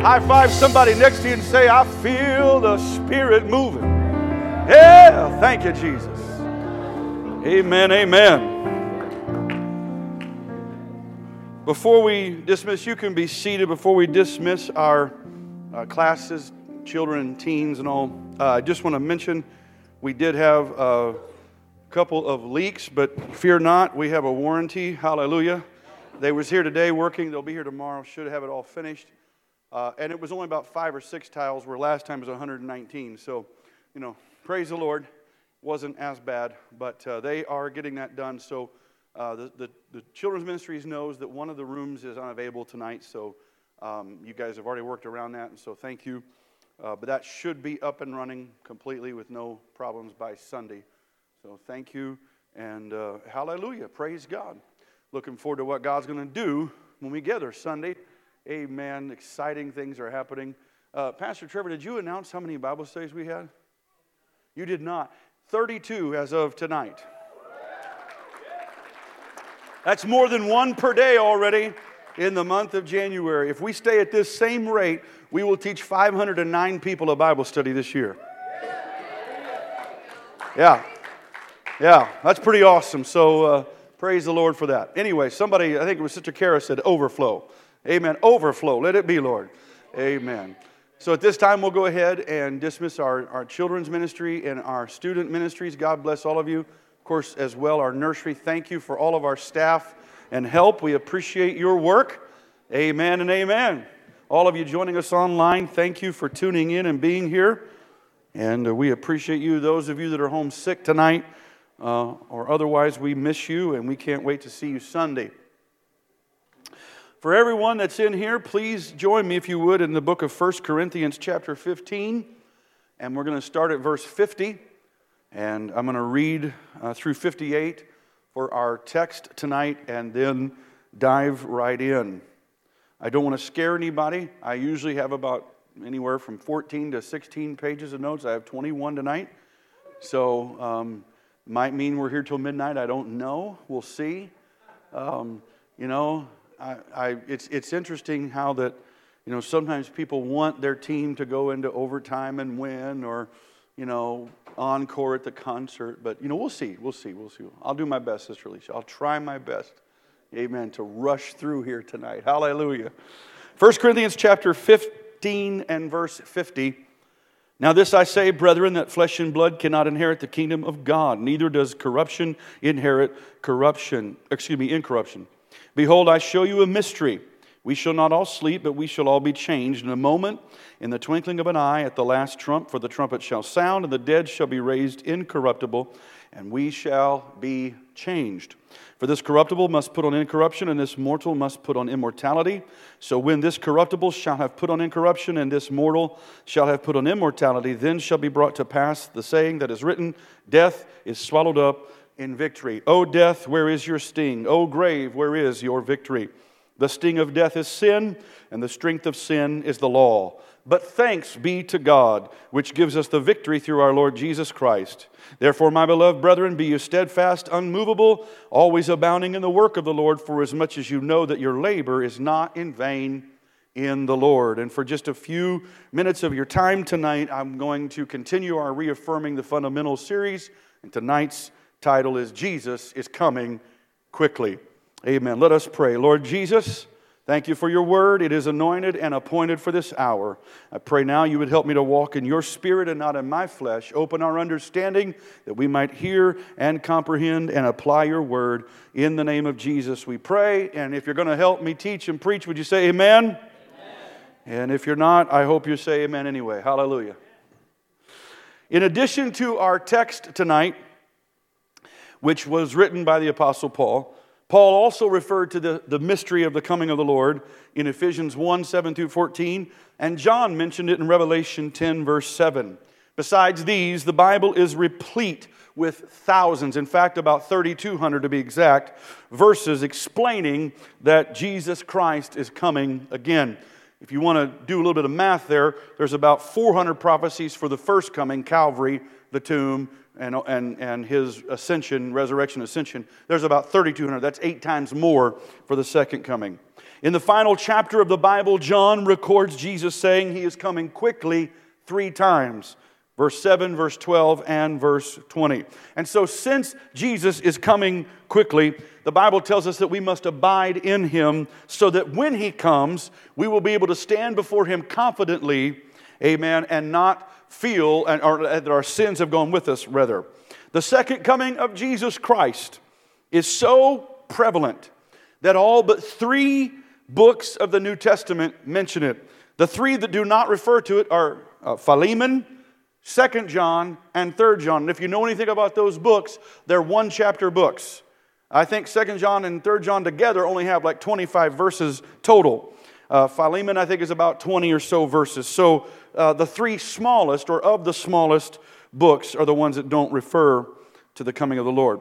High five somebody next to you and say, I feel the Spirit moving. Yeah, thank you, Jesus. Amen, amen. Before we dismiss, you can be seated before we dismiss our uh, classes, children, teens, and all. Uh, I just want to mention we did have a couple of leaks, but fear not, we have a warranty. Hallelujah. They was here today working. They'll be here tomorrow. Should have it all finished. Uh, and it was only about five or six tiles, where last time was 119. So, you know, praise the Lord. Wasn't as bad, but uh, they are getting that done. So uh, the, the, the, children's ministries knows that one of the rooms is unavailable tonight. So um, you guys have already worked around that, and so thank you. Uh, but that should be up and running completely with no problems by Sunday. So thank you and uh, hallelujah. Praise God. Looking forward to what God's going to do when we gather Sunday. Amen. Exciting things are happening. Uh, Pastor Trevor, did you announce how many Bible studies we had? You did not. 32 as of tonight. That's more than one per day already in the month of January. If we stay at this same rate, we will teach 509 people a Bible study this year. Yeah. Yeah, that's pretty awesome. So uh, praise the Lord for that. Anyway, somebody, I think it was Sister Kara said overflow. Amen. Overflow. Let it be, Lord. Amen. So at this time, we'll go ahead and dismiss our, our children's ministry and our student ministries. God bless all of you. Of course, as well, our nursery. Thank you for all of our staff and help. We appreciate your work. Amen and amen. All of you joining us online, thank you for tuning in and being here. And uh, we appreciate you. Those of you that are homesick tonight uh, or otherwise, we miss you and we can't wait to see you Sunday. For everyone that's in here, please join me, if you would, in the book of 1 Corinthians, chapter 15. And we're going to start at verse 50. And I'm going to read uh, through 58 for our text tonight and then dive right in. I don't want to scare anybody. I usually have about anywhere from 14 to 16 pages of notes. I have 21 tonight. So, um, might mean we're here till midnight. I don't know. We'll see. Um, you know, I, I, it's, it's interesting how that, you know, sometimes people want their team to go into overtime and win or, you know, encore at the concert. But, you know, we'll see. We'll see. We'll see. I'll do my best, Sister Alicia. I'll try my best, amen, to rush through here tonight. Hallelujah. 1 Corinthians chapter 15 and verse 50. Now, this I say, brethren, that flesh and blood cannot inherit the kingdom of God, neither does corruption inherit corruption, excuse me, incorruption. Behold, I show you a mystery. We shall not all sleep, but we shall all be changed in a moment, in the twinkling of an eye, at the last trump, for the trumpet shall sound, and the dead shall be raised incorruptible, and we shall be changed. For this corruptible must put on incorruption, and this mortal must put on immortality. So when this corruptible shall have put on incorruption, and this mortal shall have put on immortality, then shall be brought to pass the saying that is written Death is swallowed up in victory. O death, where is your sting? O grave, where is your victory? The sting of death is sin, and the strength of sin is the law. But thanks be to God, which gives us the victory through our Lord Jesus Christ. Therefore, my beloved brethren, be you steadfast, unmovable, always abounding in the work of the Lord, for as much as you know that your labor is not in vain in the Lord. And for just a few minutes of your time tonight, I'm going to continue our Reaffirming the fundamental series. And tonight's title is Jesus is Coming Quickly. Amen. Let us pray. Lord Jesus, thank you for your word. It is anointed and appointed for this hour. I pray now you would help me to walk in your spirit and not in my flesh. Open our understanding that we might hear and comprehend and apply your word. In the name of Jesus, we pray. And if you're going to help me teach and preach, would you say amen? And if you're not, I hope you say amen anyway. Hallelujah. In addition to our text tonight, which was written by the Apostle Paul. Paul also referred to the, the mystery of the coming of the Lord in Ephesians 1 7 through 14, and John mentioned it in Revelation 10, verse 7. Besides these, the Bible is replete with thousands, in fact, about 3,200 to be exact, verses explaining that Jesus Christ is coming again. If you want to do a little bit of math there, there's about 400 prophecies for the first coming, Calvary, the tomb, and, and, and his ascension, resurrection, ascension, there's about 3,200. That's eight times more for the second coming. In the final chapter of the Bible, John records Jesus saying he is coming quickly three times verse 7, verse 12, and verse 20. And so, since Jesus is coming quickly, the Bible tells us that we must abide in him so that when he comes, we will be able to stand before him confidently, amen, and not feel and, or, that our sins have gone with us, rather. The second coming of Jesus Christ is so prevalent that all but three books of the New Testament mention it. The three that do not refer to it are uh, Philemon, Second John, and Third John. And if you know anything about those books, they're one chapter books. I think Second John and Third John together only have like 25 verses total. Uh, Philemon, I think, is about 20 or so verses. So uh, the three smallest, or of the smallest books, are the ones that don't refer to the coming of the Lord.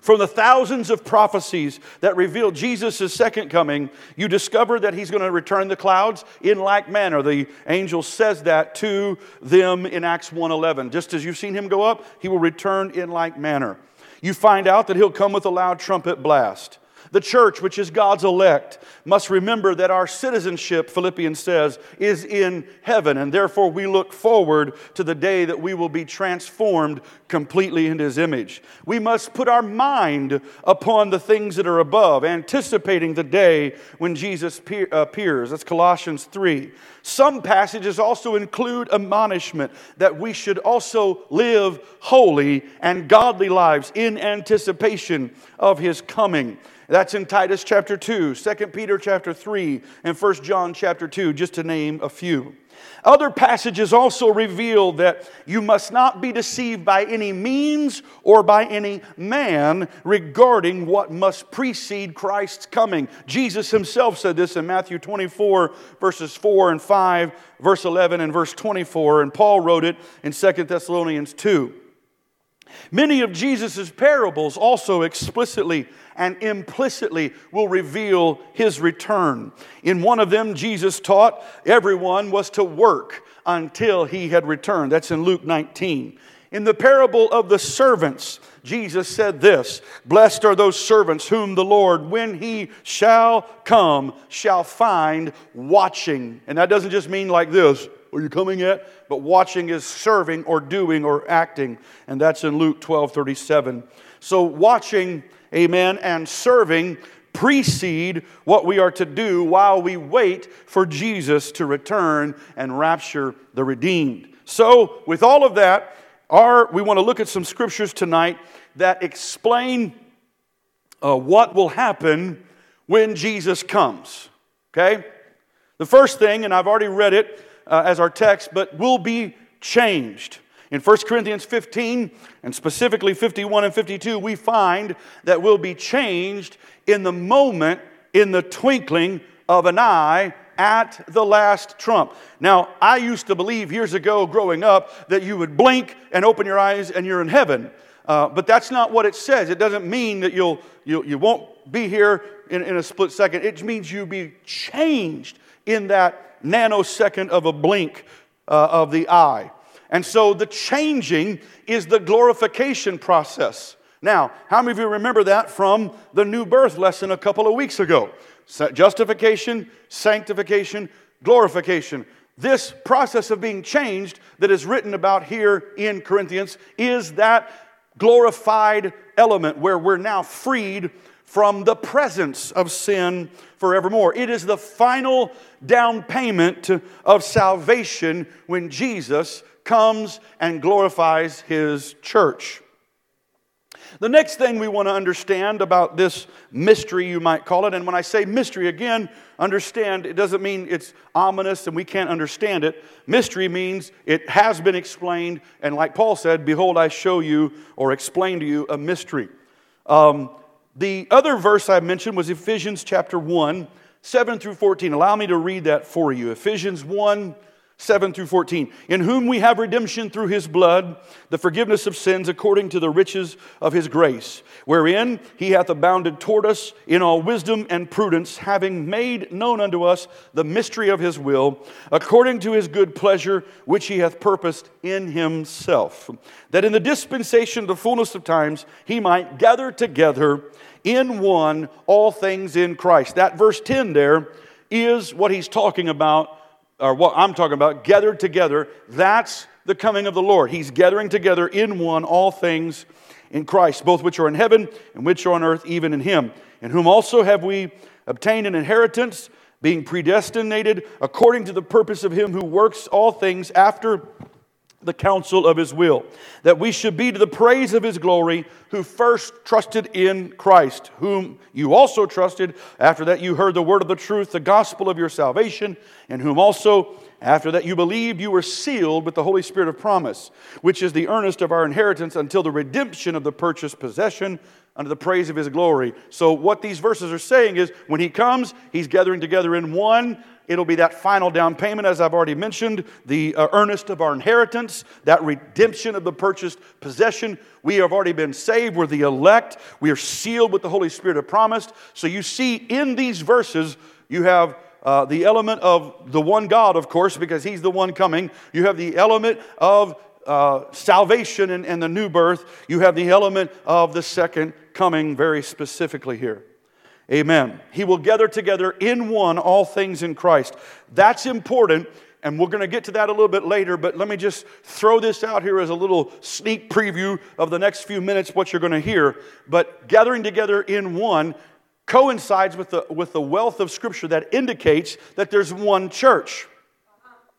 From the thousands of prophecies that reveal Jesus' second coming, you discover that he's going to return the clouds in like manner. The angel says that to them in Acts 1:11. Just as you've seen him go up, he will return in like manner. You find out that he'll come with a loud trumpet blast. The church, which is God's elect, must remember that our citizenship, Philippians says, is in heaven, and therefore we look forward to the day that we will be transformed completely into His image. We must put our mind upon the things that are above, anticipating the day when Jesus uh, appears. That's Colossians 3. Some passages also include admonishment that we should also live holy and godly lives in anticipation of His coming. That's in Titus chapter 2, 2 Peter chapter 3, and 1 John chapter 2, just to name a few. Other passages also reveal that you must not be deceived by any means or by any man regarding what must precede Christ's coming. Jesus himself said this in Matthew 24, verses 4 and 5, verse 11, and verse 24, and Paul wrote it in 2 Thessalonians 2. Many of Jesus' parables also explicitly and implicitly will reveal his return. In one of them, Jesus taught everyone was to work until he had returned. That's in Luke 19. In the parable of the servants, Jesus said this Blessed are those servants whom the Lord, when he shall come, shall find watching. And that doesn't just mean like this are you coming yet? But watching is serving or doing or acting. And that's in Luke 12 37. So watching amen, and serving precede what we are to do while we wait for Jesus to return and rapture the redeemed. So, with all of that, our, we want to look at some scriptures tonight that explain uh, what will happen when Jesus comes. Okay? The first thing, and I've already read it uh, as our text, but will be changed. In 1 Corinthians 15, and specifically 51 and 52, we find that we'll be changed in the moment, in the twinkling of an eye at the last trump. Now, I used to believe years ago growing up that you would blink and open your eyes and you're in heaven. Uh, but that's not what it says. It doesn't mean that you'll, you'll, you won't be here in, in a split second. It means you'll be changed in that nanosecond of a blink uh, of the eye. And so the changing is the glorification process. Now, how many of you remember that from the new birth lesson a couple of weeks ago? Justification, sanctification, glorification. This process of being changed that is written about here in Corinthians is that glorified element where we're now freed from the presence of sin forevermore. It is the final down payment of salvation when Jesus comes and glorifies his church. The next thing we want to understand about this mystery, you might call it, and when I say mystery, again, understand it doesn't mean it's ominous and we can't understand it. Mystery means it has been explained, and like Paul said, Behold, I show you or explain to you a mystery. Um, the other verse I mentioned was Ephesians chapter 1, 7 through 14. Allow me to read that for you. Ephesians 1, 7 through 14. In whom we have redemption through his blood, the forgiveness of sins according to the riches of his grace, wherein he hath abounded toward us in all wisdom and prudence, having made known unto us the mystery of his will, according to his good pleasure, which he hath purposed in himself, that in the dispensation of the fullness of times he might gather together in one all things in Christ. That verse 10 there is what he's talking about or what I'm talking about, gathered together, that's the coming of the Lord. He's gathering together in one all things in Christ, both which are in heaven and which are on earth, even in Him, in whom also have we obtained an inheritance, being predestinated according to the purpose of Him who works all things after the counsel of his will, that we should be to the praise of his glory, who first trusted in Christ, whom you also trusted. After that, you heard the word of the truth, the gospel of your salvation, and whom also, after that you believed, you were sealed with the Holy Spirit of promise, which is the earnest of our inheritance until the redemption of the purchased possession unto the praise of his glory. So, what these verses are saying is when he comes, he's gathering together in one It'll be that final down payment, as I've already mentioned, the uh, earnest of our inheritance, that redemption of the purchased possession. We have already been saved. We're the elect. We are sealed with the Holy Spirit of promise. So you see in these verses, you have uh, the element of the one God, of course, because He's the one coming. You have the element of uh, salvation and, and the new birth. You have the element of the second coming very specifically here. Amen. He will gather together in one all things in Christ. That's important, and we're going to get to that a little bit later, but let me just throw this out here as a little sneak preview of the next few minutes, what you're going to hear. But gathering together in one coincides with the, with the wealth of Scripture that indicates that there's one church.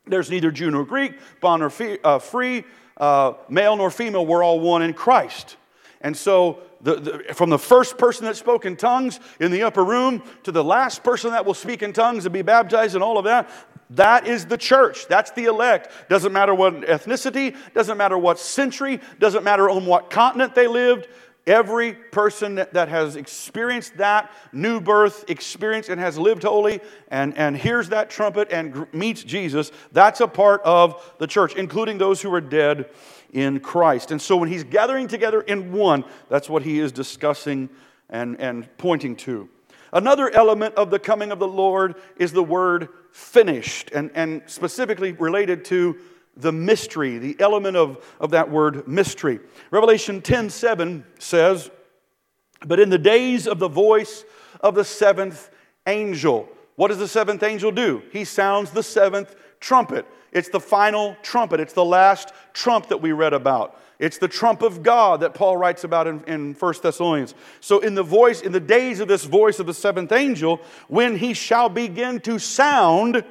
There's neither Jew nor Greek, bond nor fee, uh, free, uh, male nor female, we're all one in Christ. And so, the, the, from the first person that spoke in tongues in the upper room to the last person that will speak in tongues and be baptized and all of that, that is the church. That's the elect. Doesn't matter what ethnicity, doesn't matter what century, doesn't matter on what continent they lived. Every person that has experienced that new birth experience and has lived holy and, and hears that trumpet and meets Jesus, that's a part of the church, including those who are dead in Christ. And so when he's gathering together in one, that's what he is discussing and, and pointing to. Another element of the coming of the Lord is the word finished, and, and specifically related to the mystery, the element of, of that word mystery. Revelation 10 7 says, But in the days of the voice of the seventh angel, what does the seventh angel do? He sounds the seventh trumpet. It's the final trumpet. It's the last trump that we read about. It's the trump of God that Paul writes about in, in 1 Thessalonians. So, in the voice, in the days of this voice of the seventh angel, when he shall begin to sound,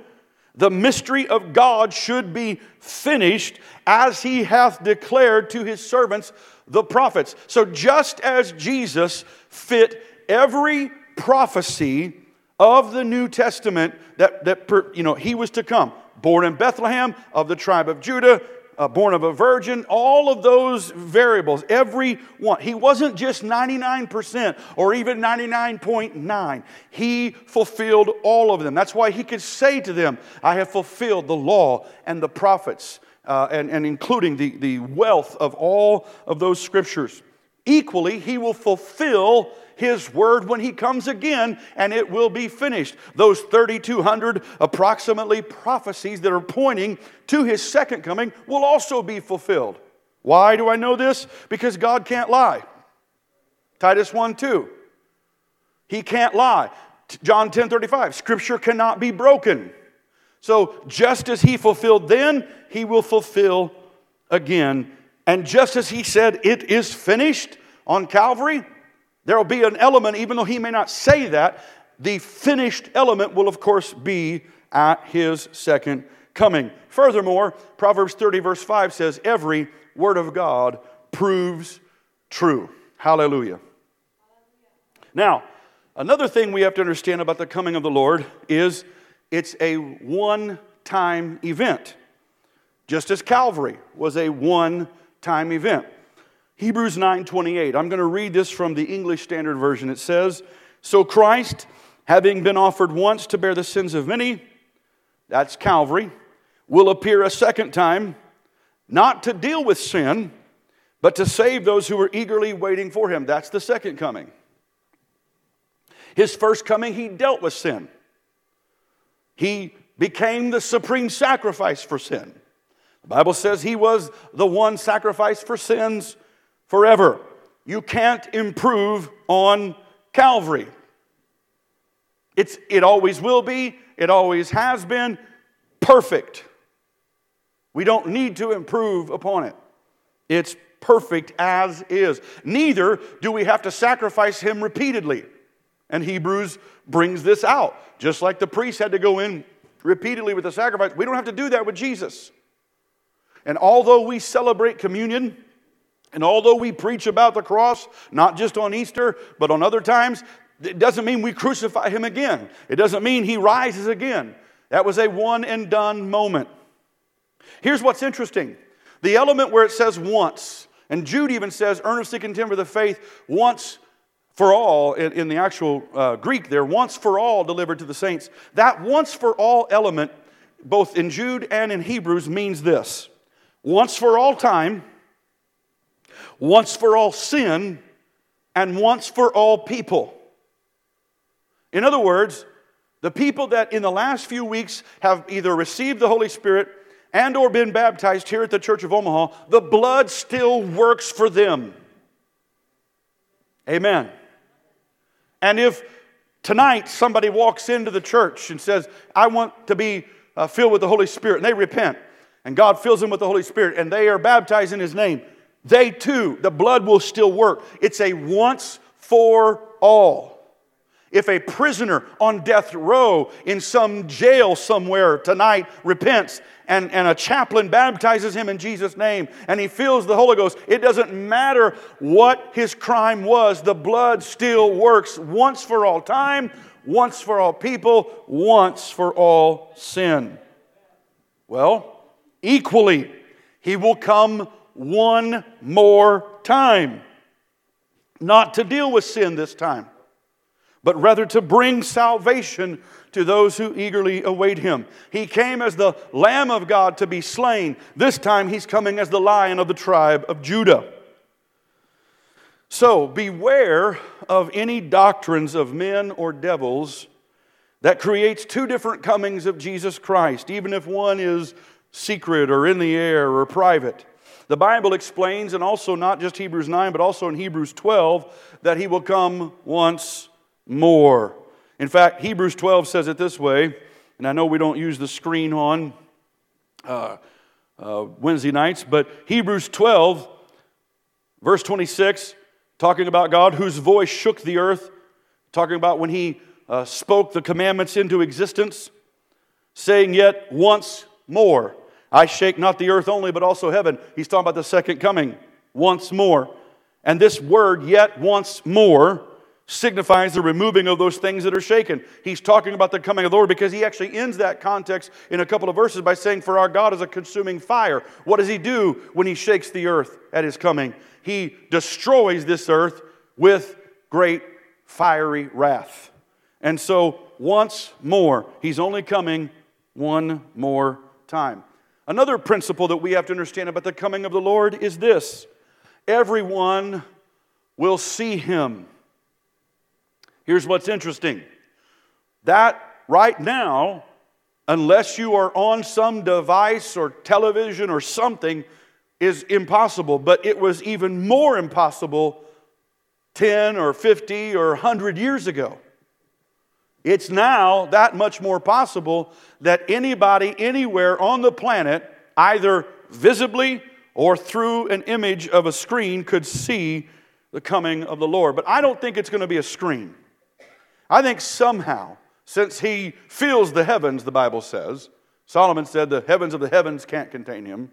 the mystery of God should be finished as he hath declared to his servants, the prophets. So, just as Jesus fit every prophecy of the New Testament that, that you know, he was to come, born in Bethlehem of the tribe of Judah, uh, born of a virgin, all of those variables, every one. He wasn't just 99% or even 99.9. He fulfilled all of them. That's why he could say to them, I have fulfilled the law and the prophets, uh, and, and including the, the wealth of all of those scriptures. Equally, he will fulfill his word when he comes again, and it will be finished. Those 3,200 approximately prophecies that are pointing to his second coming will also be fulfilled. Why do I know this? Because God can't lie. Titus 1 2. He can't lie. John 10 35. Scripture cannot be broken. So just as he fulfilled then, he will fulfill again. And just as he said, it is finished on Calvary, there will be an element, even though he may not say that, the finished element will, of course, be at his second coming. Furthermore, Proverbs 30, verse 5 says, Every word of God proves true. Hallelujah. Now, another thing we have to understand about the coming of the Lord is it's a one time event, just as Calvary was a one time event. Hebrews 9:28. I'm going to read this from the English Standard Version. It says, "So Christ, having been offered once to bear the sins of many, that's Calvary, will appear a second time, not to deal with sin, but to save those who are eagerly waiting for him. That's the second coming. His first coming, he dealt with sin. He became the supreme sacrifice for sin. The Bible says he was the one sacrifice for sins forever. You can't improve on Calvary. It's, it always will be, it always has been perfect. We don't need to improve upon it. It's perfect as is. Neither do we have to sacrifice him repeatedly. And Hebrews brings this out. Just like the priest had to go in repeatedly with the sacrifice, we don't have to do that with Jesus. And although we celebrate communion, and although we preach about the cross, not just on Easter, but on other times, it doesn't mean we crucify him again. It doesn't mean he rises again. That was a one and done moment. Here's what's interesting the element where it says once, and Jude even says, earnestly contend for the faith once for all in, in the actual uh, Greek there, once for all delivered to the saints. That once for all element, both in Jude and in Hebrews, means this once for all time, once for all sin, and once for all people. In other words, the people that in the last few weeks have either received the Holy Spirit and or been baptized here at the Church of Omaha, the blood still works for them. Amen. And if tonight somebody walks into the church and says, I want to be uh, filled with the Holy Spirit, and they repent, and God fills them with the Holy Spirit, and they are baptized in His name, they too, the blood will still work. It's a once for all. If a prisoner on death row in some jail somewhere tonight repents and, and a chaplain baptizes him in Jesus' name and he feels the Holy Ghost, it doesn't matter what his crime was, the blood still works once for all time, once for all people, once for all sin. Well, equally, he will come one more time, not to deal with sin this time but rather to bring salvation to those who eagerly await him. He came as the Lamb of God to be slain. This time he's coming as the Lion of the tribe of Judah. So beware of any doctrines of men or devils that creates two different comings of Jesus Christ, even if one is secret or in the air or private. The Bible explains, and also not just Hebrews 9, but also in Hebrews 12, that he will come once more. In fact, Hebrews 12 says it this way, and I know we don't use the screen on uh, uh, Wednesday nights, but Hebrews 12, verse 26, talking about God whose voice shook the earth, talking about when he uh, spoke the commandments into existence, saying, Yet once more, I shake not the earth only, but also heaven. He's talking about the second coming, once more. And this word, yet once more, signifies the removing of those things that are shaken. He's talking about the coming of the Lord because he actually ends that context in a couple of verses by saying, For our God is a consuming fire. What does he do when he shakes the earth at his coming? He destroys this earth with great fiery wrath. And so, once more, he's only coming one more time. Another principle that we have to understand about the coming of the Lord is this everyone will see him. Here's what's interesting that right now, unless you are on some device or television or something, is impossible. But it was even more impossible 10 or 50 or 100 years ago. It's now that much more possible that anybody anywhere on the planet, either visibly or through an image of a screen, could see the coming of the Lord. But I don't think it's going to be a screen. I think somehow, since he fills the heavens, the Bible says, Solomon said the heavens of the heavens can't contain him.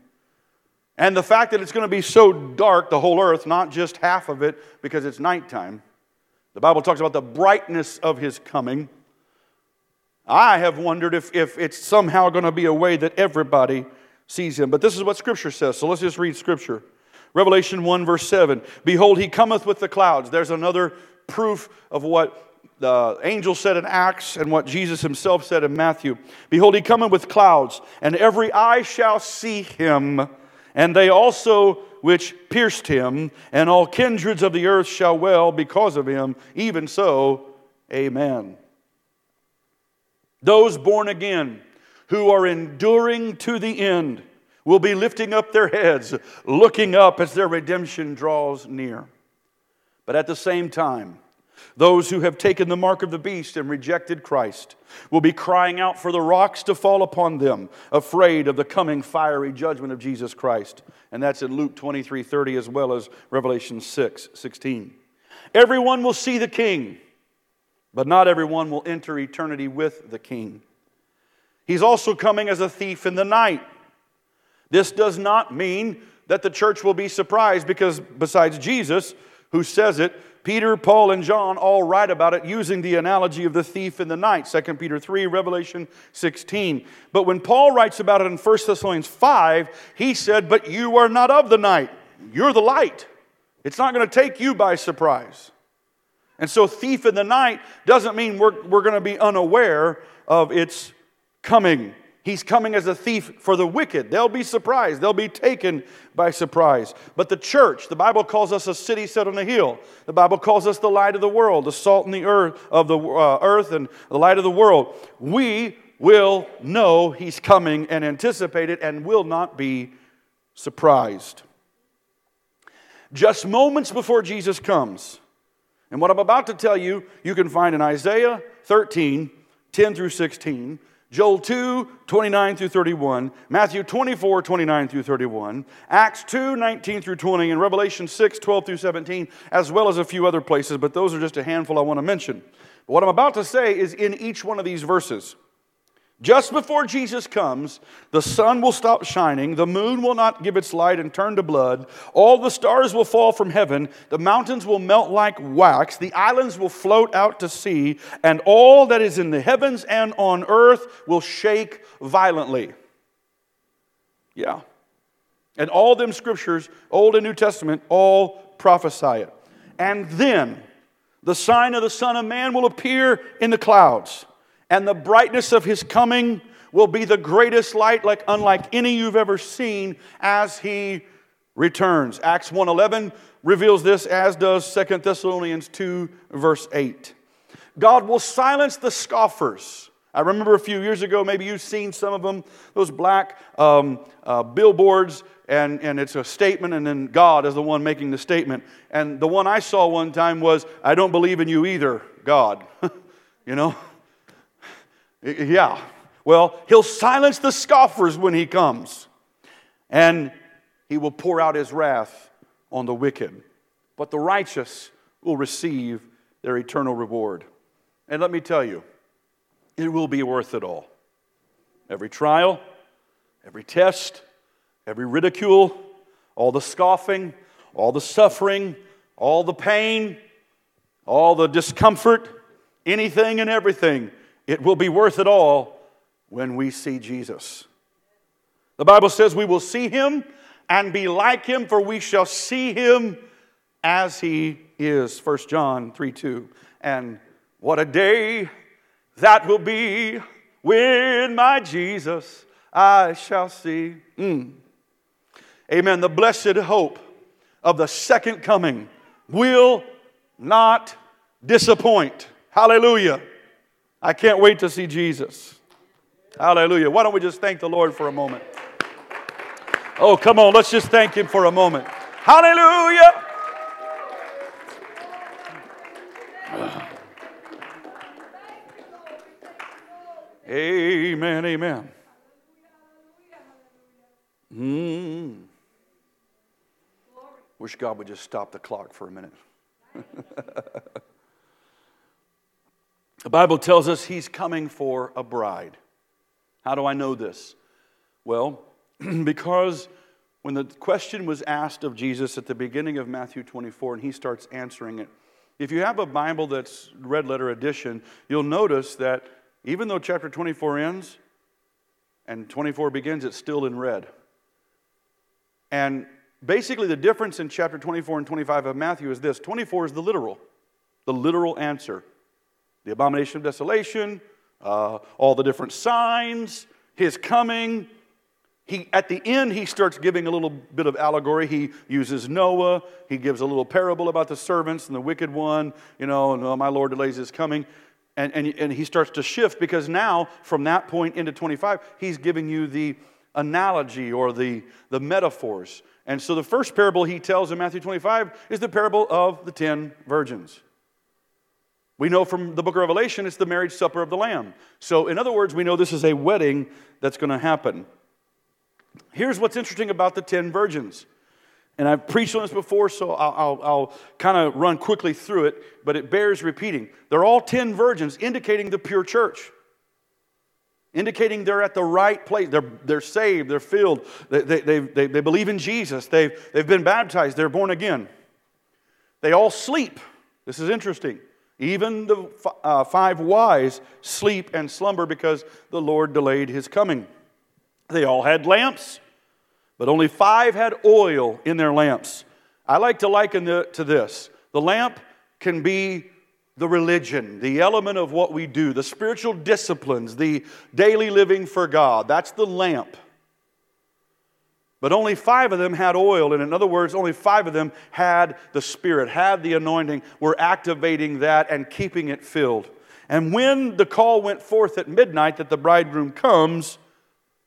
And the fact that it's going to be so dark, the whole earth, not just half of it because it's nighttime. The Bible talks about the brightness of his coming. I have wondered if, if it's somehow going to be a way that everybody sees him. But this is what Scripture says. So let's just read Scripture. Revelation 1, verse 7 Behold, he cometh with the clouds. There's another proof of what the angel said in Acts and what Jesus himself said in Matthew Behold, he cometh with clouds, and every eye shall see him, and they also which pierced him, and all kindreds of the earth shall well because of him. Even so, amen. Those born again who are enduring to the end will be lifting up their heads, looking up as their redemption draws near. But at the same time, those who have taken the mark of the beast and rejected Christ will be crying out for the rocks to fall upon them, afraid of the coming fiery judgment of Jesus Christ. And that's in Luke 23 30 as well as Revelation 6 16. Everyone will see the king, but not everyone will enter eternity with the king. He's also coming as a thief in the night. This does not mean that the church will be surprised because, besides Jesus, who says it, Peter, Paul, and John all write about it using the analogy of the thief in the night, 2 Peter 3, Revelation 16. But when Paul writes about it in 1 Thessalonians 5, he said, But you are not of the night, you're the light. It's not going to take you by surprise. And so, thief in the night doesn't mean we're, we're going to be unaware of its coming. He's coming as a thief for the wicked. They'll be surprised. They'll be taken by surprise. But the church, the Bible calls us a city set on a hill. The Bible calls us the light of the world, the salt in the earth of the uh, earth and the light of the world. We will know he's coming and anticipate it and will not be surprised. Just moments before Jesus comes, and what I'm about to tell you, you can find in Isaiah 13, 10 through 16. Joel 2, 29 through 31, Matthew 24, 29 through 31, Acts 2, 19 through 20, and Revelation 6, 12 through 17, as well as a few other places, but those are just a handful I want to mention. But what I'm about to say is in each one of these verses. Just before Jesus comes, the sun will stop shining, the moon will not give its light and turn to blood, all the stars will fall from heaven, the mountains will melt like wax, the islands will float out to sea, and all that is in the heavens and on earth will shake violently. Yeah. And all them scriptures, Old and New Testament, all prophesy it. And then the sign of the Son of Man will appear in the clouds and the brightness of his coming will be the greatest light like unlike any you've ever seen as he returns. Acts 1.11 reveals this as does 2 thessalonians 2 verse 8 god will silence the scoffers. I remember a few years ago maybe you've seen some of them those black um, uh, billboards and, and it's a statement and then god is the one making the statement. And the one i saw one time was i don't believe in you either god. You know yeah. Well, he'll silence the scoffers when he comes, and he will pour out his wrath on the wicked. But the righteous will receive their eternal reward. And let me tell you, it will be worth it all. Every trial, every test, every ridicule, all the scoffing, all the suffering, all the pain, all the discomfort, anything and everything it will be worth it all when we see Jesus. The Bible says we will see him and be like him, for we shall see him as he is. 1 John 3 2. And what a day that will be when my Jesus I shall see. Mm. Amen. The blessed hope of the second coming will not disappoint. Hallelujah. I can't wait to see Jesus. Hallelujah. Why don't we just thank the Lord for a moment? Oh, come on, let's just thank Him for a moment. Hallelujah. Amen, amen. Mm. Wish God would just stop the clock for a minute. The Bible tells us he's coming for a bride. How do I know this? Well, because when the question was asked of Jesus at the beginning of Matthew 24 and he starts answering it, if you have a Bible that's red letter edition, you'll notice that even though chapter 24 ends and 24 begins, it's still in red. And basically, the difference in chapter 24 and 25 of Matthew is this 24 is the literal, the literal answer. The abomination of desolation, uh, all the different signs, his coming. He, at the end, he starts giving a little bit of allegory. He uses Noah. He gives a little parable about the servants and the wicked one. You know, and, oh, my Lord delays his coming. And, and, and he starts to shift because now, from that point into 25, he's giving you the analogy or the, the metaphors. And so the first parable he tells in Matthew 25 is the parable of the ten virgins. We know from the book of Revelation it's the marriage supper of the Lamb. So, in other words, we know this is a wedding that's going to happen. Here's what's interesting about the ten virgins. And I've preached on this before, so I'll, I'll, I'll kind of run quickly through it, but it bears repeating. They're all ten virgins, indicating the pure church indicating they're at the right place. They're, they're saved, they're filled, they, they, they, they believe in Jesus, they've, they've been baptized, they're born again. They all sleep. This is interesting. Even the uh, five wise sleep and slumber because the Lord delayed his coming. They all had lamps, but only five had oil in their lamps. I like to liken it to this the lamp can be the religion, the element of what we do, the spiritual disciplines, the daily living for God. That's the lamp. But only five of them had oil. And in other words, only five of them had the Spirit, had the anointing, were activating that and keeping it filled. And when the call went forth at midnight that the bridegroom comes,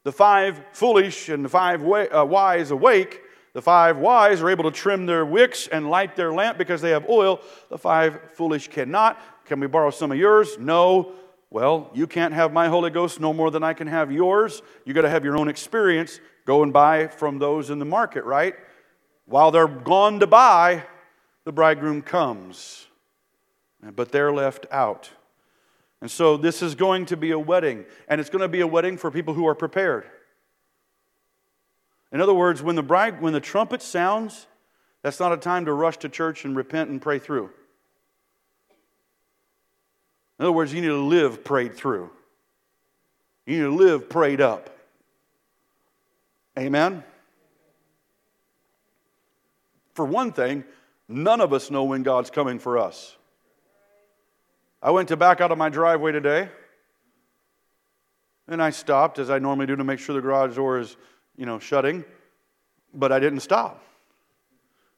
the five foolish and the five uh, wise awake the five wise are able to trim their wicks and light their lamp because they have oil. The five foolish cannot. Can we borrow some of yours? No. Well, you can't have my Holy Ghost no more than I can have yours. You got to have your own experience. Go and buy from those in the market, right? While they're gone to buy, the bridegroom comes. But they're left out. And so this is going to be a wedding, and it's going to be a wedding for people who are prepared. In other words, when the, bride, when the trumpet sounds, that's not a time to rush to church and repent and pray through. In other words, you need to live prayed through. You need to live prayed up. Amen? For one thing, none of us know when God's coming for us. I went to back out of my driveway today, and I stopped, as I normally do, to make sure the garage door is you know, shutting, but I didn't stop.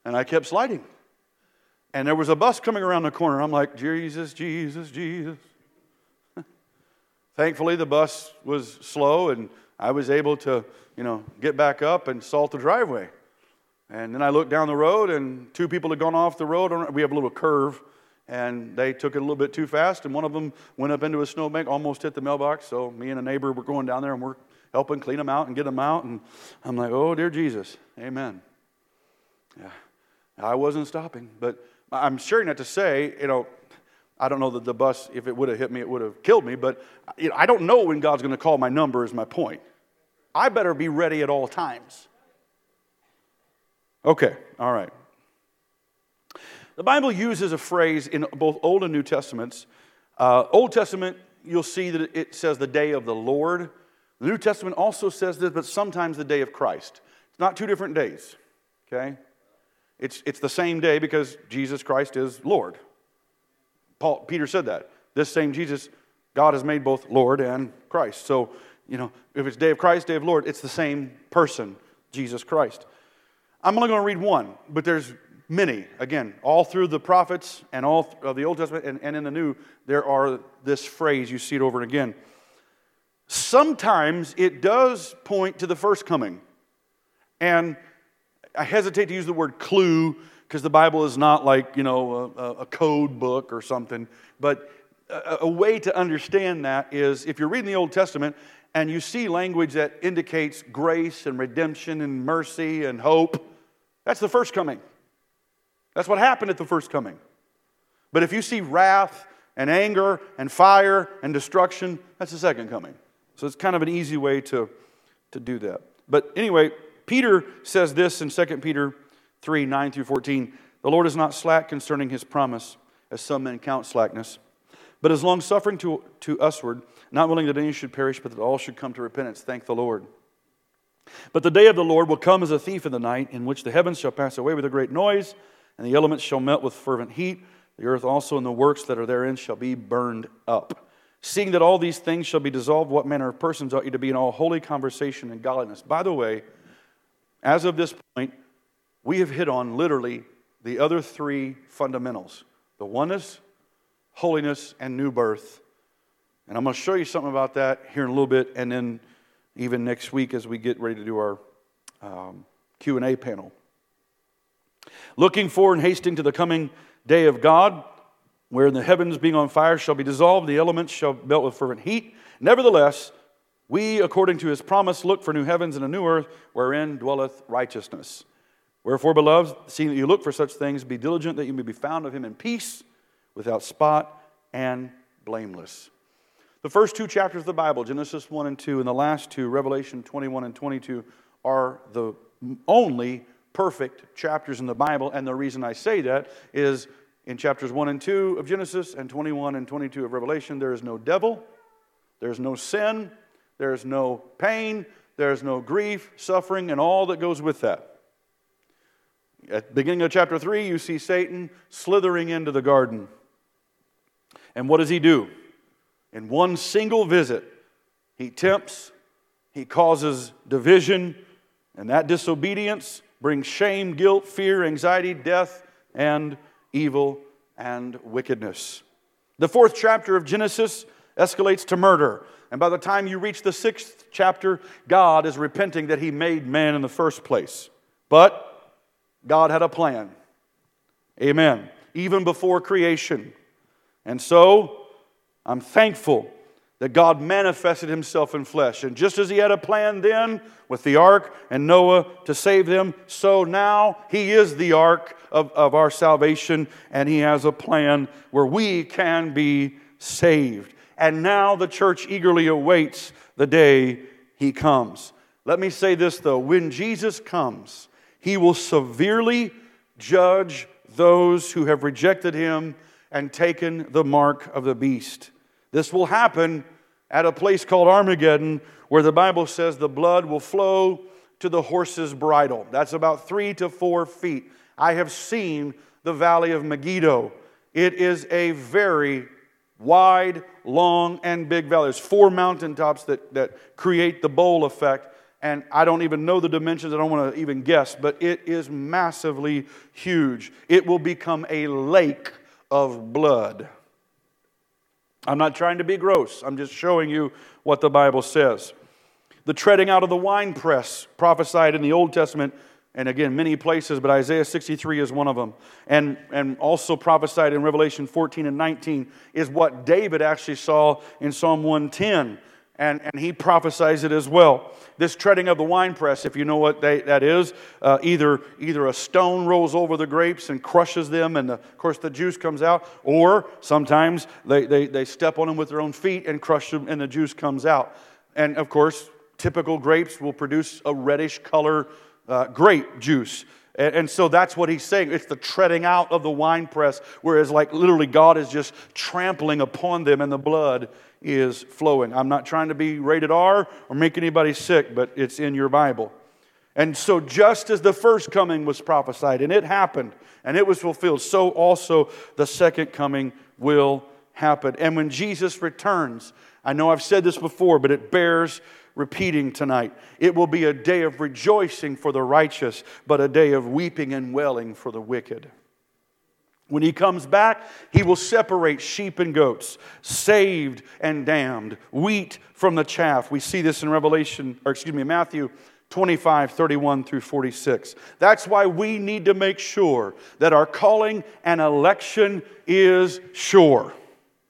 And I kept sliding. And there was a bus coming around the corner. I'm like, Jesus, Jesus, Jesus. Thankfully, the bus was slow and I was able to, you know, get back up and salt the driveway. And then I looked down the road and two people had gone off the road. We have a little curve and they took it a little bit too fast and one of them went up into a snowbank, almost hit the mailbox. So me and a neighbor were going down there and we're helping clean them out and get them out. And I'm like, oh, dear Jesus, amen. Yeah, I wasn't stopping, but I'm sharing that to say, you know, I don't know that the bus, if it would have hit me, it would have killed me, but I don't know when God's going to call my number, is my point. I better be ready at all times. Okay, all right. The Bible uses a phrase in both Old and New Testaments. Uh, Old Testament, you'll see that it says the day of the Lord. The New Testament also says this, but sometimes the day of Christ. It's not two different days, okay? It's, it's the same day because Jesus Christ is Lord. Paul, Peter said that. This same Jesus, God has made both Lord and Christ. So, you know, if it's day of Christ, day of Lord, it's the same person, Jesus Christ. I'm only going to read one, but there's many. Again, all through the prophets and all of the Old Testament and, and in the New, there are this phrase. You see it over and again. Sometimes it does point to the first coming. And I hesitate to use the word clue because the Bible is not like, you know, a, a code book or something. But a, a way to understand that is if you're reading the Old Testament and you see language that indicates grace and redemption and mercy and hope, that's the first coming. That's what happened at the first coming. But if you see wrath and anger and fire and destruction, that's the second coming. So it's kind of an easy way to, to do that. But anyway, Peter says this in 2 Peter 3 9 through 14. The Lord is not slack concerning his promise, as some men count slackness, but is long suffering to, to usward, not willing that any should perish, but that all should come to repentance. Thank the Lord. But the day of the Lord will come as a thief in the night, in which the heavens shall pass away with a great noise, and the elements shall melt with fervent heat. the earth also and the works that are therein shall be burned up. Seeing that all these things shall be dissolved, what manner of persons ought you to be in all holy conversation and godliness? By the way, as of this point, we have hit on literally the other three fundamentals the oneness, holiness, and new birth. And I'm going to show you something about that here in a little bit, and then even next week as we get ready to do our um, Q&A panel. Looking for and hasting to the coming day of God, where the heavens being on fire shall be dissolved, the elements shall melt with fervent heat. Nevertheless, we, according to his promise, look for new heavens and a new earth wherein dwelleth righteousness. Wherefore, beloved, seeing that you look for such things, be diligent that you may be found of him in peace, without spot, and blameless. The first two chapters of the Bible, Genesis 1 and 2, and the last two, Revelation 21 and 22, are the only perfect chapters in the Bible. And the reason I say that is in chapters 1 and 2 of Genesis and 21 and 22 of Revelation, there is no devil, there's no sin, there's no pain, there's no grief, suffering, and all that goes with that. At the beginning of chapter 3, you see Satan slithering into the garden. And what does he do? In one single visit, he tempts, he causes division, and that disobedience brings shame, guilt, fear, anxiety, death, and evil and wickedness. The fourth chapter of Genesis escalates to murder. And by the time you reach the sixth chapter, God is repenting that he made man in the first place. But God had a plan. Amen. Even before creation. And so, I'm thankful that God manifested himself in flesh. And just as he had a plan then with the ark and Noah to save them, so now he is the ark of, of our salvation, and he has a plan where we can be saved. And now the church eagerly awaits the day he comes. Let me say this though when Jesus comes, he will severely judge those who have rejected him and taken the mark of the beast. This will happen at a place called Armageddon, where the Bible says the blood will flow to the horse's bridle. That's about three to four feet. I have seen the valley of Megiddo. It is a very wide, long, and big valley. There's four mountaintops that, that create the bowl effect. And I don't even know the dimensions, I don't want to even guess, but it is massively huge. It will become a lake of blood. I'm not trying to be gross, I'm just showing you what the Bible says. The treading out of the winepress prophesied in the Old Testament, and again, many places, but Isaiah 63 is one of them. And, and also prophesied in Revelation 14 and 19 is what David actually saw in Psalm 110 and, and he prophesies it as well. This treading of the winepress, if you know what they, that is, uh, either, either a stone rolls over the grapes and crushes them, and the, of course the juice comes out, or sometimes they, they, they step on them with their own feet and crush them, and the juice comes out. And of course, typical grapes will produce a reddish color uh, grape juice. And, so that's what he's saying. It's the treading out of the winepress, whereas, like, literally, God is just trampling upon them, and the blood is flowing. I'm not trying to be rated R or make anybody sick, but it's in your Bible. And so, just as the first coming was prophesied, and it happened, and it was fulfilled, so also the second coming will happen. And when Jesus returns, I know I've said this before, but it bears repeating tonight. It will be a day of rejoicing for the righteous, but a day of weeping and wailing for the wicked. When he comes back, he will separate sheep and goats, saved and damned, wheat from the chaff. We see this in Revelation, or excuse me, Matthew 25, 31 through 46. That's why we need to make sure that our calling and election is sure.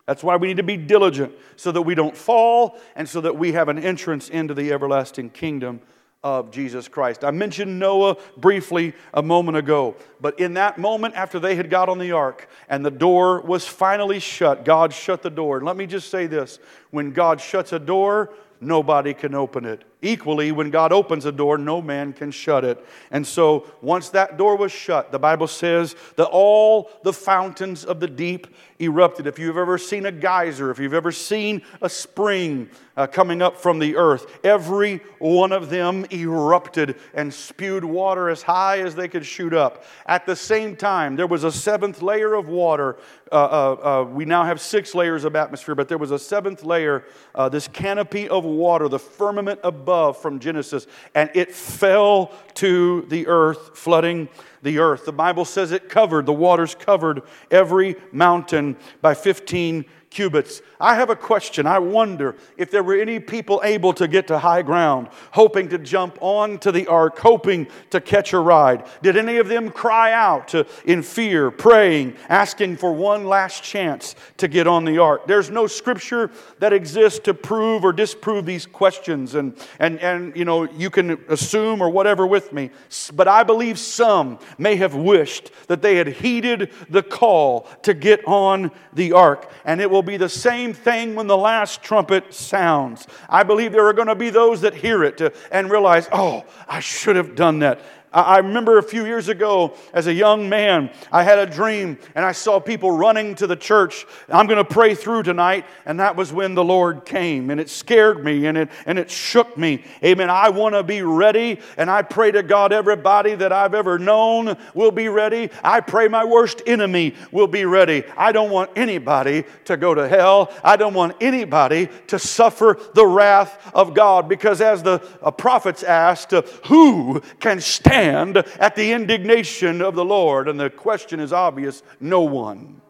That's why we need to be diligent so that we don't fall and so that we have an entrance into the everlasting kingdom of Jesus Christ. I mentioned Noah briefly a moment ago, but in that moment after they had got on the ark and the door was finally shut, God shut the door. Let me just say this when God shuts a door, nobody can open it. Equally, when God opens a door, no man can shut it. And so, once that door was shut, the Bible says that all the fountains of the deep erupted. If you've ever seen a geyser, if you've ever seen a spring uh, coming up from the earth, every one of them erupted and spewed water as high as they could shoot up. At the same time, there was a seventh layer of water. Uh, uh, uh we now have six layers of atmosphere, but there was a seventh layer, uh, this canopy of water, the firmament above from Genesis, and it fell to the earth, flooding the earth. The Bible says it covered, the waters covered every mountain by 15 cubits. I have a question. I wonder if there were any people able to get to high ground, hoping to jump onto the ark, hoping to catch a ride. Did any of them cry out in fear, praying, asking for one last chance to get on the ark? There's no scripture that exists to prove or disprove these questions, and, and, and you know, you can assume or whatever with me. But I believe some may have wished that they had heeded the call to get on the ark, and it will will be the same thing when the last trumpet sounds. I believe there are going to be those that hear it uh, and realize, oh, I should have done that. I remember a few years ago as a young man, I had a dream and I saw people running to the church. I'm going to pray through tonight. And that was when the Lord came. And it scared me and it, and it shook me. Amen. I want to be ready. And I pray to God, everybody that I've ever known will be ready. I pray my worst enemy will be ready. I don't want anybody to go to hell. I don't want anybody to suffer the wrath of God. Because as the uh, prophets asked, uh, who can stand? Stand at the indignation of the Lord? And the question is obvious no one.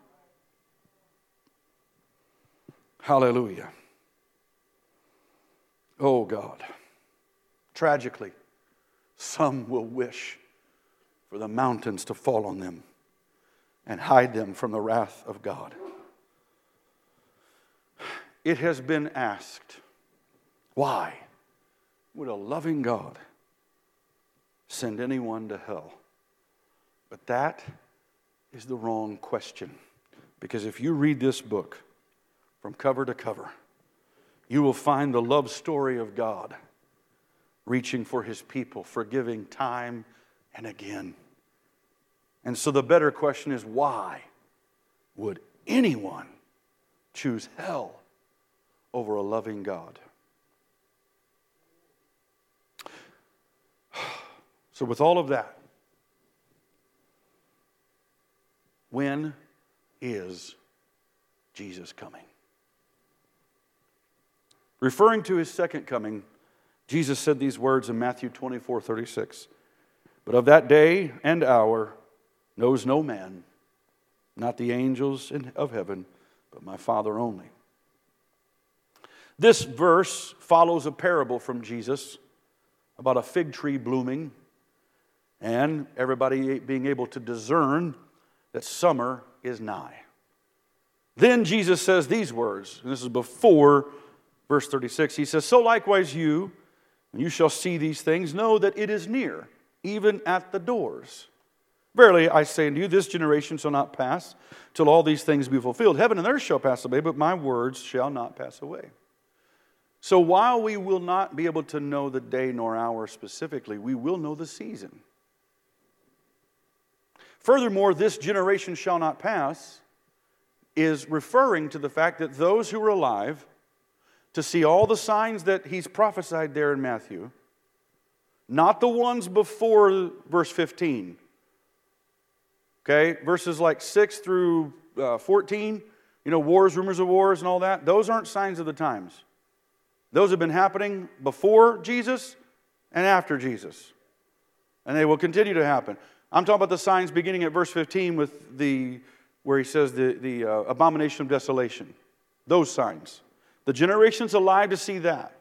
Hallelujah. Oh God. Tragically, some will wish for the mountains to fall on them and hide them from the wrath of God. It has been asked, why would a loving God send anyone to hell. But that is the wrong question. Because if you read this book from cover to cover, you will find the love story of God reaching for his people, forgiving time and again. And so the better question is why would anyone choose hell over a loving God? So, with all of that, when is Jesus coming? Referring to his second coming, Jesus said these words in Matthew 24 36. But of that day and hour knows no man, not the angels of heaven, but my Father only. This verse follows a parable from Jesus about a fig tree blooming and everybody being able to discern that summer is nigh. Then Jesus says these words, and this is before verse 36. He says, So likewise, you, when you shall see these things, know that it is near, even at the doors. Verily, I say unto you, this generation shall not pass till all these things be fulfilled. Heaven and earth shall pass away, but my words shall not pass away. So while we will not be able to know the day nor hour specifically, we will know the season. Furthermore, this generation shall not pass is referring to the fact that those who are alive to see all the signs that he's prophesied there in Matthew, not the ones before verse 15. Okay, verses like 6 through uh, 14, you know, wars, rumors of wars, and all that, those aren't signs of the times. Those have been happening before Jesus and after Jesus. And they will continue to happen. I'm talking about the signs beginning at verse 15 with the, where he says the, the uh, abomination of desolation. Those signs. The generations alive to see that.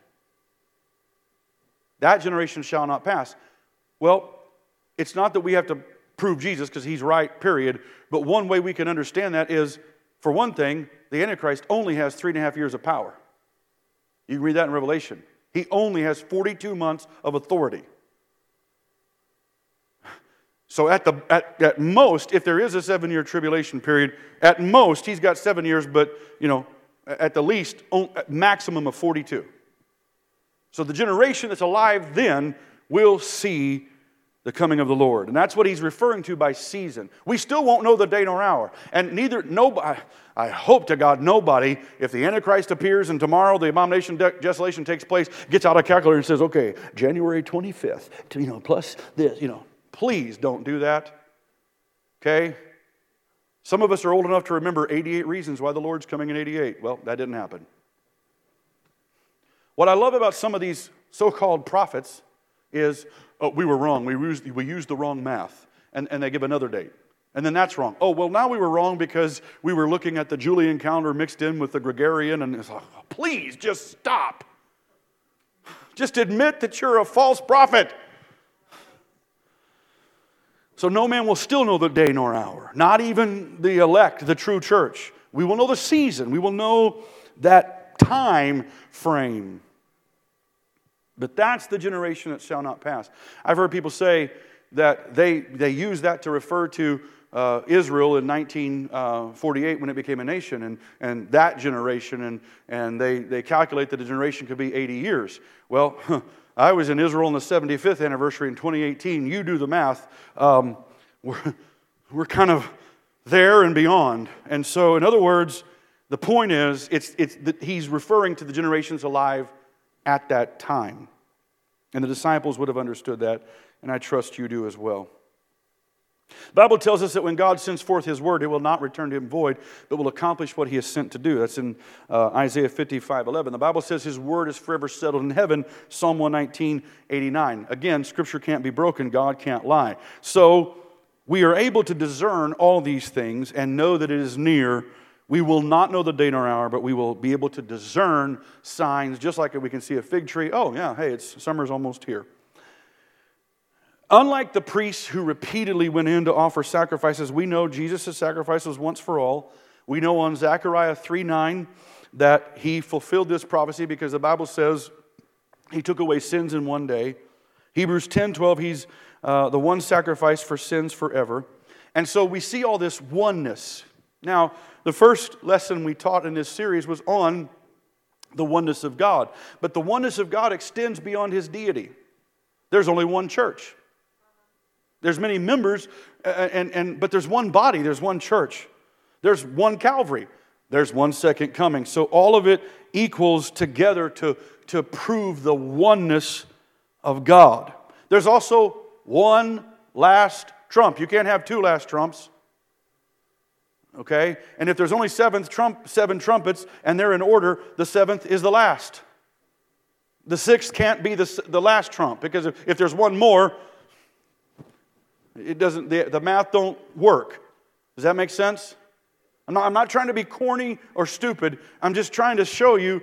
That generation shall not pass. Well, it's not that we have to prove Jesus because he's right, period. But one way we can understand that is, for one thing, the Antichrist only has three and a half years of power. You can read that in Revelation. He only has 42 months of authority. So, at, the, at, at most, if there is a seven year tribulation period, at most, he's got seven years, but, you know, at the least, maximum of 42. So the generation that's alive then will see the coming of the Lord. And that's what he's referring to by season. We still won't know the day nor hour. And neither, nobody, I hope to God, nobody, if the Antichrist appears and tomorrow the abomination desolation takes place, gets out a calculator and says, okay, January 25th, you know, plus this, you know. Please don't do that. Okay? Some of us are old enough to remember 88 reasons why the Lord's coming in 88. Well, that didn't happen. What I love about some of these so called prophets is oh, we were wrong. We used, we used the wrong math. And, and they give another date. And then that's wrong. Oh, well, now we were wrong because we were looking at the Julian calendar mixed in with the Gregorian. And it's like, oh, please just stop. Just admit that you're a false prophet. So no man will still know the day nor hour, not even the elect, the true church. We will know the season, we will know that time frame. But that's the generation that shall not pass. I've heard people say that they, they use that to refer to uh, Israel in 1948 when it became a nation and, and that generation, and, and they, they calculate that the generation could be 80 years. Well, I was in Israel on the 75th anniversary in 2018. You do the math. Um, we're, we're kind of there and beyond. And so, in other words, the point is, it's, it's that he's referring to the generations alive at that time. And the disciples would have understood that, and I trust you do as well. The Bible tells us that when God sends forth his word, it will not return to him void, but will accomplish what he has sent to do. That's in uh, Isaiah 55 11. The Bible says his word is forever settled in heaven, Psalm 119 89. Again, scripture can't be broken, God can't lie. So we are able to discern all these things and know that it is near. We will not know the day nor hour, but we will be able to discern signs, just like we can see a fig tree. Oh, yeah, hey, it's summer's almost here. Unlike the priests who repeatedly went in to offer sacrifices, we know Jesus' sacrifice was once for all. We know on Zechariah 3 9 that he fulfilled this prophecy because the Bible says he took away sins in one day. Hebrews 10 12, he's uh, the one sacrifice for sins forever. And so we see all this oneness. Now, the first lesson we taught in this series was on the oneness of God. But the oneness of God extends beyond his deity. There's only one church. There's many members, uh, uh, and, and, but there's one body, there's one church. There's one Calvary, there's one second coming. So all of it equals together to, to prove the oneness of God. There's also one last trump. You can't have two last trumps. Okay? And if there's only seventh trump, seven trumpets and they're in order, the seventh is the last. The sixth can't be the, the last trump because if, if there's one more, it doesn't, the, the math don't work. Does that make sense? I'm not, I'm not trying to be corny or stupid. I'm just trying to show you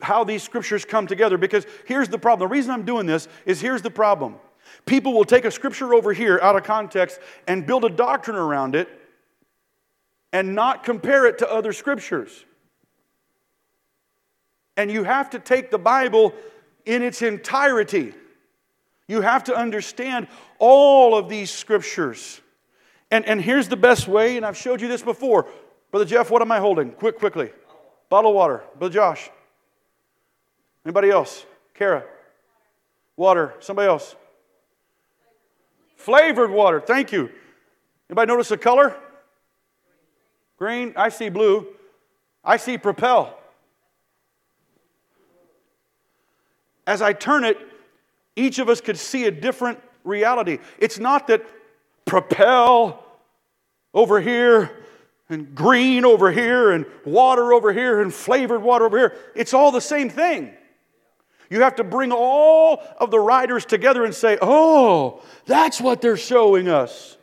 how these scriptures come together because here's the problem. The reason I'm doing this is here's the problem. People will take a scripture over here out of context and build a doctrine around it and not compare it to other scriptures. And you have to take the Bible in its entirety. You have to understand all of these scriptures. And, and here's the best way, and I've showed you this before. Brother Jeff, what am I holding? Quick, quickly. Bottle of water. Brother Josh. Anybody else? Kara. Water. Somebody else. Flavored water. Thank you. Anybody notice the color? Green. I see blue. I see propel. As I turn it, each of us could see a different reality. It's not that propel over here and green over here and water over here and flavored water over here. It's all the same thing. You have to bring all of the writers together and say, oh, that's what they're showing us.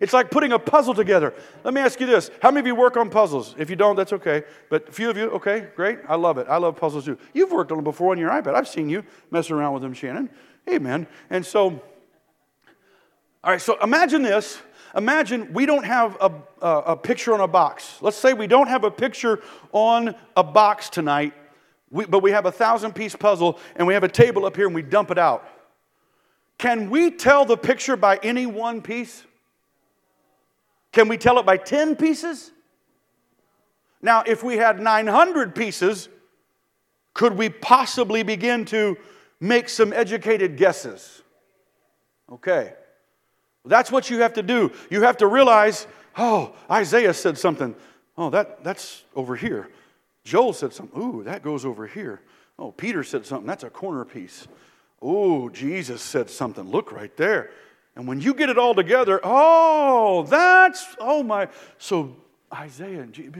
It's like putting a puzzle together. Let me ask you this. How many of you work on puzzles? If you don't, that's okay. But a few of you, okay, great. I love it. I love puzzles too. You've worked on them before on your iPad. I've seen you messing around with them, Shannon. Amen. And so, all right, so imagine this. Imagine we don't have a, a, a picture on a box. Let's say we don't have a picture on a box tonight, we, but we have a thousand piece puzzle and we have a table up here and we dump it out. Can we tell the picture by any one piece? Can we tell it by 10 pieces? Now, if we had 900 pieces, could we possibly begin to make some educated guesses. Okay. That's what you have to do. You have to realize, oh, Isaiah said something. Oh, that, that's over here. Joel said something. Ooh, that goes over here. Oh, Peter said something. That's a corner piece. Oh, Jesus said something. Look right there. And when you get it all together, oh, that's, oh my. So Isaiah and you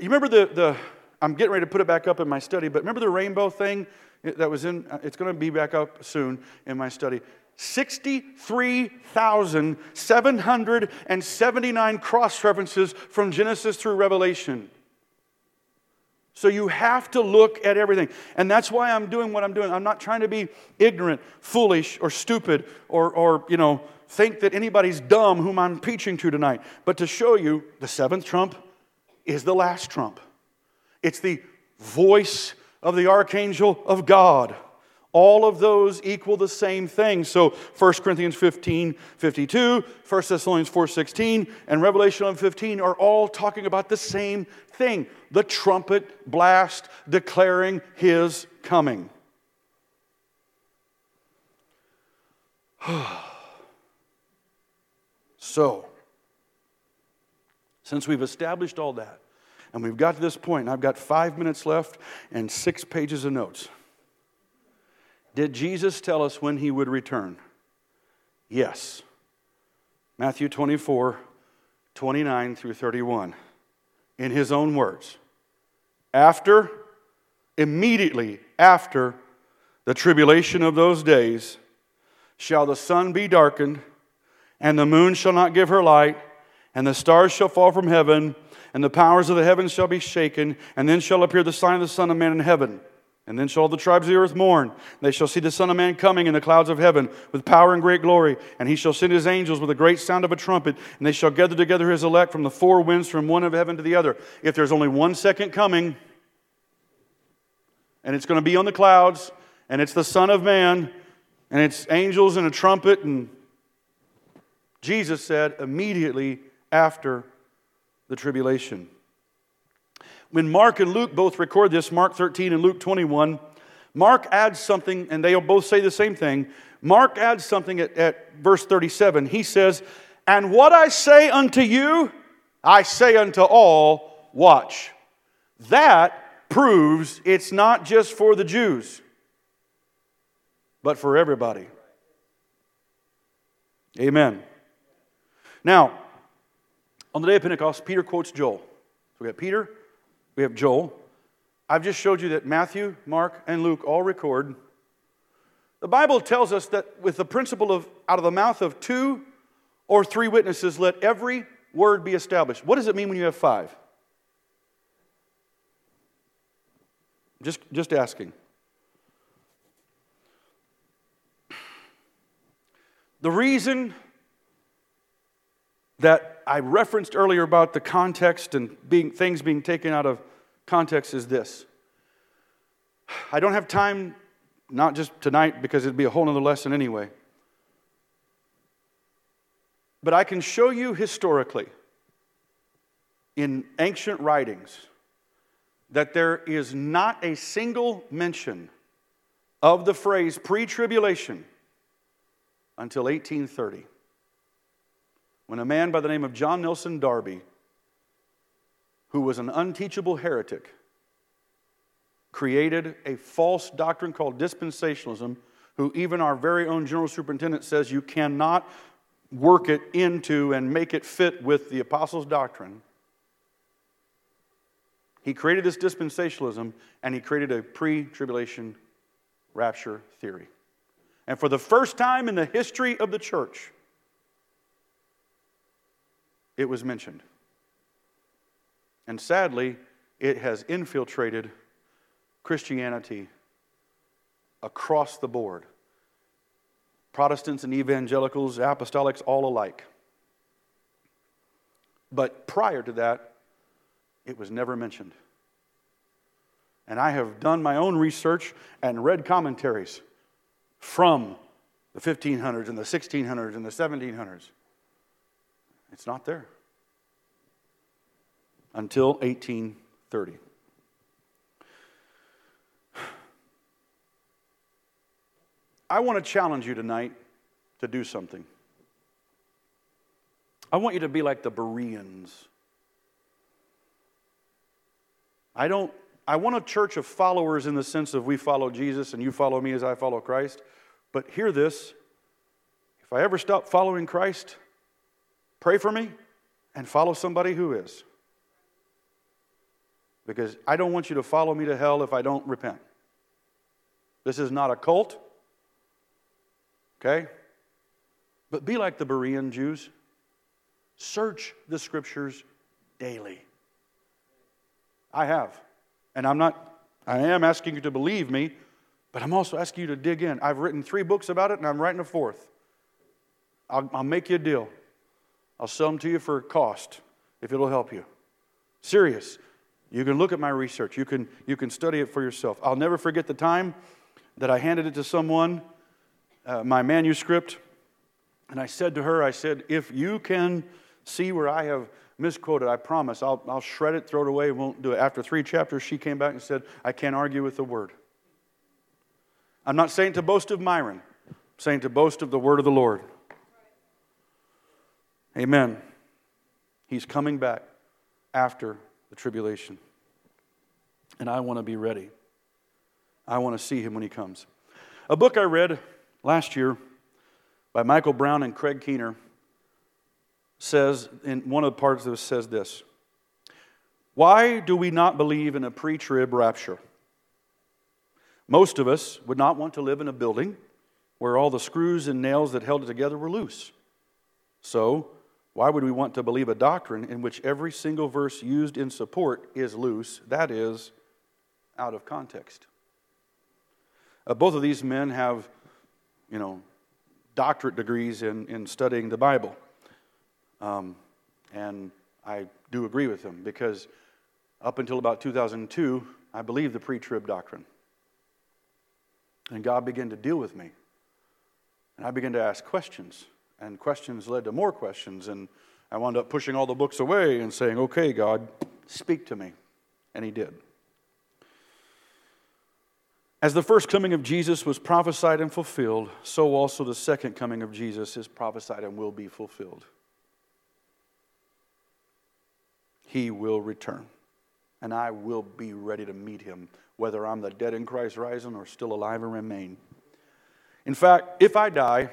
remember the, the, I'm getting ready to put it back up in my study, but remember the rainbow thing that was in, it's going to be back up soon in my study. 63,779 cross references from Genesis through Revelation. So you have to look at everything. And that's why I'm doing what I'm doing. I'm not trying to be ignorant, foolish, or stupid, or, or you know, think that anybody's dumb whom I'm preaching to tonight, but to show you the seventh trump is the last trump. It's the voice of the archangel of God. All of those equal the same thing. So 1 Corinthians 15, 52, 1 Thessalonians 4, 16, and Revelation 11, 15 are all talking about the same thing the trumpet blast declaring his coming. so, since we've established all that, and we've got to this point, and I've got five minutes left and six pages of notes. Did Jesus tell us when he would return? Yes. Matthew 24, 29 through 31. In his own words. After, immediately after the tribulation of those days, shall the sun be darkened, and the moon shall not give her light, and the stars shall fall from heaven, and the powers of the heavens shall be shaken, and then shall appear the sign of the Son of Man in heaven. And then shall all the tribes of the earth mourn. They shall see the Son of Man coming in the clouds of heaven with power and great glory. And he shall send his angels with a great sound of a trumpet, and they shall gather together his elect from the four winds from one of heaven to the other. If there's only one second coming, and it's going to be on the clouds, and it's the Son of Man, and it's angels and a trumpet, and Jesus said immediately after the tribulation. When Mark and Luke both record this, Mark 13 and Luke 21, Mark adds something, and they'll both say the same thing. Mark adds something at, at verse 37. He says, And what I say unto you, I say unto all, watch. That proves it's not just for the Jews, but for everybody. Amen. Now, on the day of Pentecost, Peter quotes Joel. So we got Peter, we have Joel. I've just showed you that Matthew, Mark, and Luke all record. The Bible tells us that with the principle of out of the mouth of two or three witnesses, let every word be established. What does it mean when you have five? Just, just asking. The reason that I referenced earlier about the context and being, things being taken out of context is this. I don't have time, not just tonight, because it'd be a whole other lesson anyway. But I can show you historically in ancient writings that there is not a single mention of the phrase pre tribulation until 1830 when a man by the name of John Nelson Darby, who was an unteachable heretic, created a false doctrine called dispensationalism, who even our very own general superintendent says you cannot work it into and make it fit with the apostles' doctrine. He created this dispensationalism and he created a pre tribulation rapture theory. And for the first time in the history of the church, it was mentioned. And sadly, it has infiltrated Christianity across the board. Protestants and evangelicals, apostolics, all alike. But prior to that, it was never mentioned. And I have done my own research and read commentaries from the 1500s and the 1600s and the 1700s. It's not there until 1830. I want to challenge you tonight to do something. I want you to be like the Bereans. I don't I want a church of followers in the sense of we follow Jesus and you follow me as I follow Christ. But hear this if I ever stop following Christ, pray for me and follow somebody who is. Because I don't want you to follow me to hell if I don't repent. This is not a cult. Okay? But be like the Berean Jews. Search the scriptures daily. I have. And I'm not, I am asking you to believe me, but I'm also asking you to dig in. I've written three books about it, and I'm writing a fourth. I'll, make you a deal. I'll sell them to you for cost if it'll help you. Serious. You can look at my research. You can, you can study it for yourself. I'll never forget the time that I handed it to someone, uh, my manuscript, and I said to her, I said, if you can see where I have misquoted, I promise, I'll, I'll shred it, throw it away, won't do it. After three chapters, she came back and said, I can't argue with the word. I'm not saying to boast of Myron, I'm saying to boast of the word of the Lord. Amen. He's coming back after the tribulation. And I want to be ready. I want to see him when he comes. A book I read last year by Michael Brown and Craig Keener says, in one of the parts of it says this Why do we not believe in a pre trib rapture? Most of us would not want to live in a building where all the screws and nails that held it together were loose. So, why would we want to believe a doctrine in which every single verse used in support is loose, that is, out of context? Uh, both of these men have, you know, doctorate degrees in, in studying the Bible. Um, and I do agree with them because up until about 2002, I believed the pre trib doctrine. And God began to deal with me. And I began to ask questions. And questions led to more questions. And I wound up pushing all the books away and saying, Okay, God, speak to me. And He did. As the first coming of Jesus was prophesied and fulfilled, so also the second coming of Jesus is prophesied and will be fulfilled. he will return. And I will be ready to meet him, whether I'm the dead in Christ rising or still alive and remain. In fact, if I die,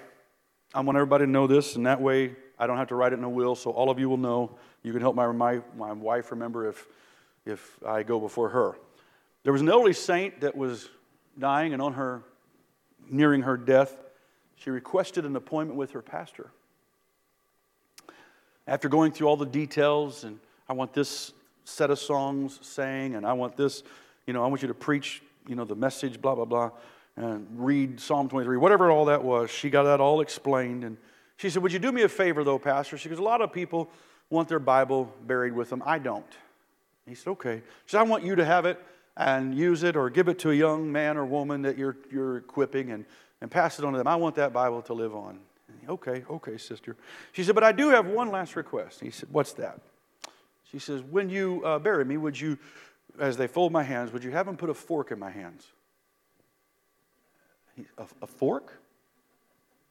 I want everybody to know this, and that way I don't have to write it in a will, so all of you will know. You can help my, my, my wife remember if, if I go before her. There was an elderly saint that was dying and on her, nearing her death. She requested an appointment with her pastor. After going through all the details and I want this set of songs sang, and I want this, you know, I want you to preach, you know, the message, blah, blah, blah, and read Psalm 23, whatever all that was. She got that all explained. And she said, Would you do me a favor, though, Pastor? She goes, A lot of people want their Bible buried with them. I don't. He said, Okay. She said, I want you to have it and use it or give it to a young man or woman that you're, you're equipping and, and pass it on to them. I want that Bible to live on. He, Okay, okay, sister. She said, But I do have one last request. He said, What's that? She says, When you uh, bury me, would you, as they fold my hands, would you have them put a fork in my hands? A, a, fork?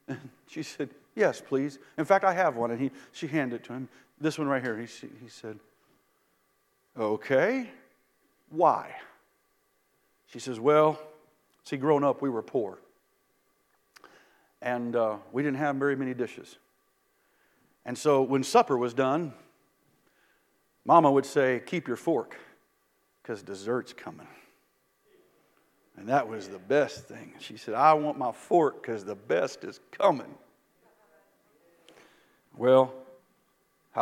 And she said, Yes, please. In fact, I have one. And he, she handed it to him. This one right here. He, he said, Okay, why? She says, Well, see, growing up, we were poor. And uh, we didn't have very many dishes. And so when supper was done, Mama would say, Keep your fork, because dessert's coming. And that was the best thing. She said, I want my fork because the best is coming. Well,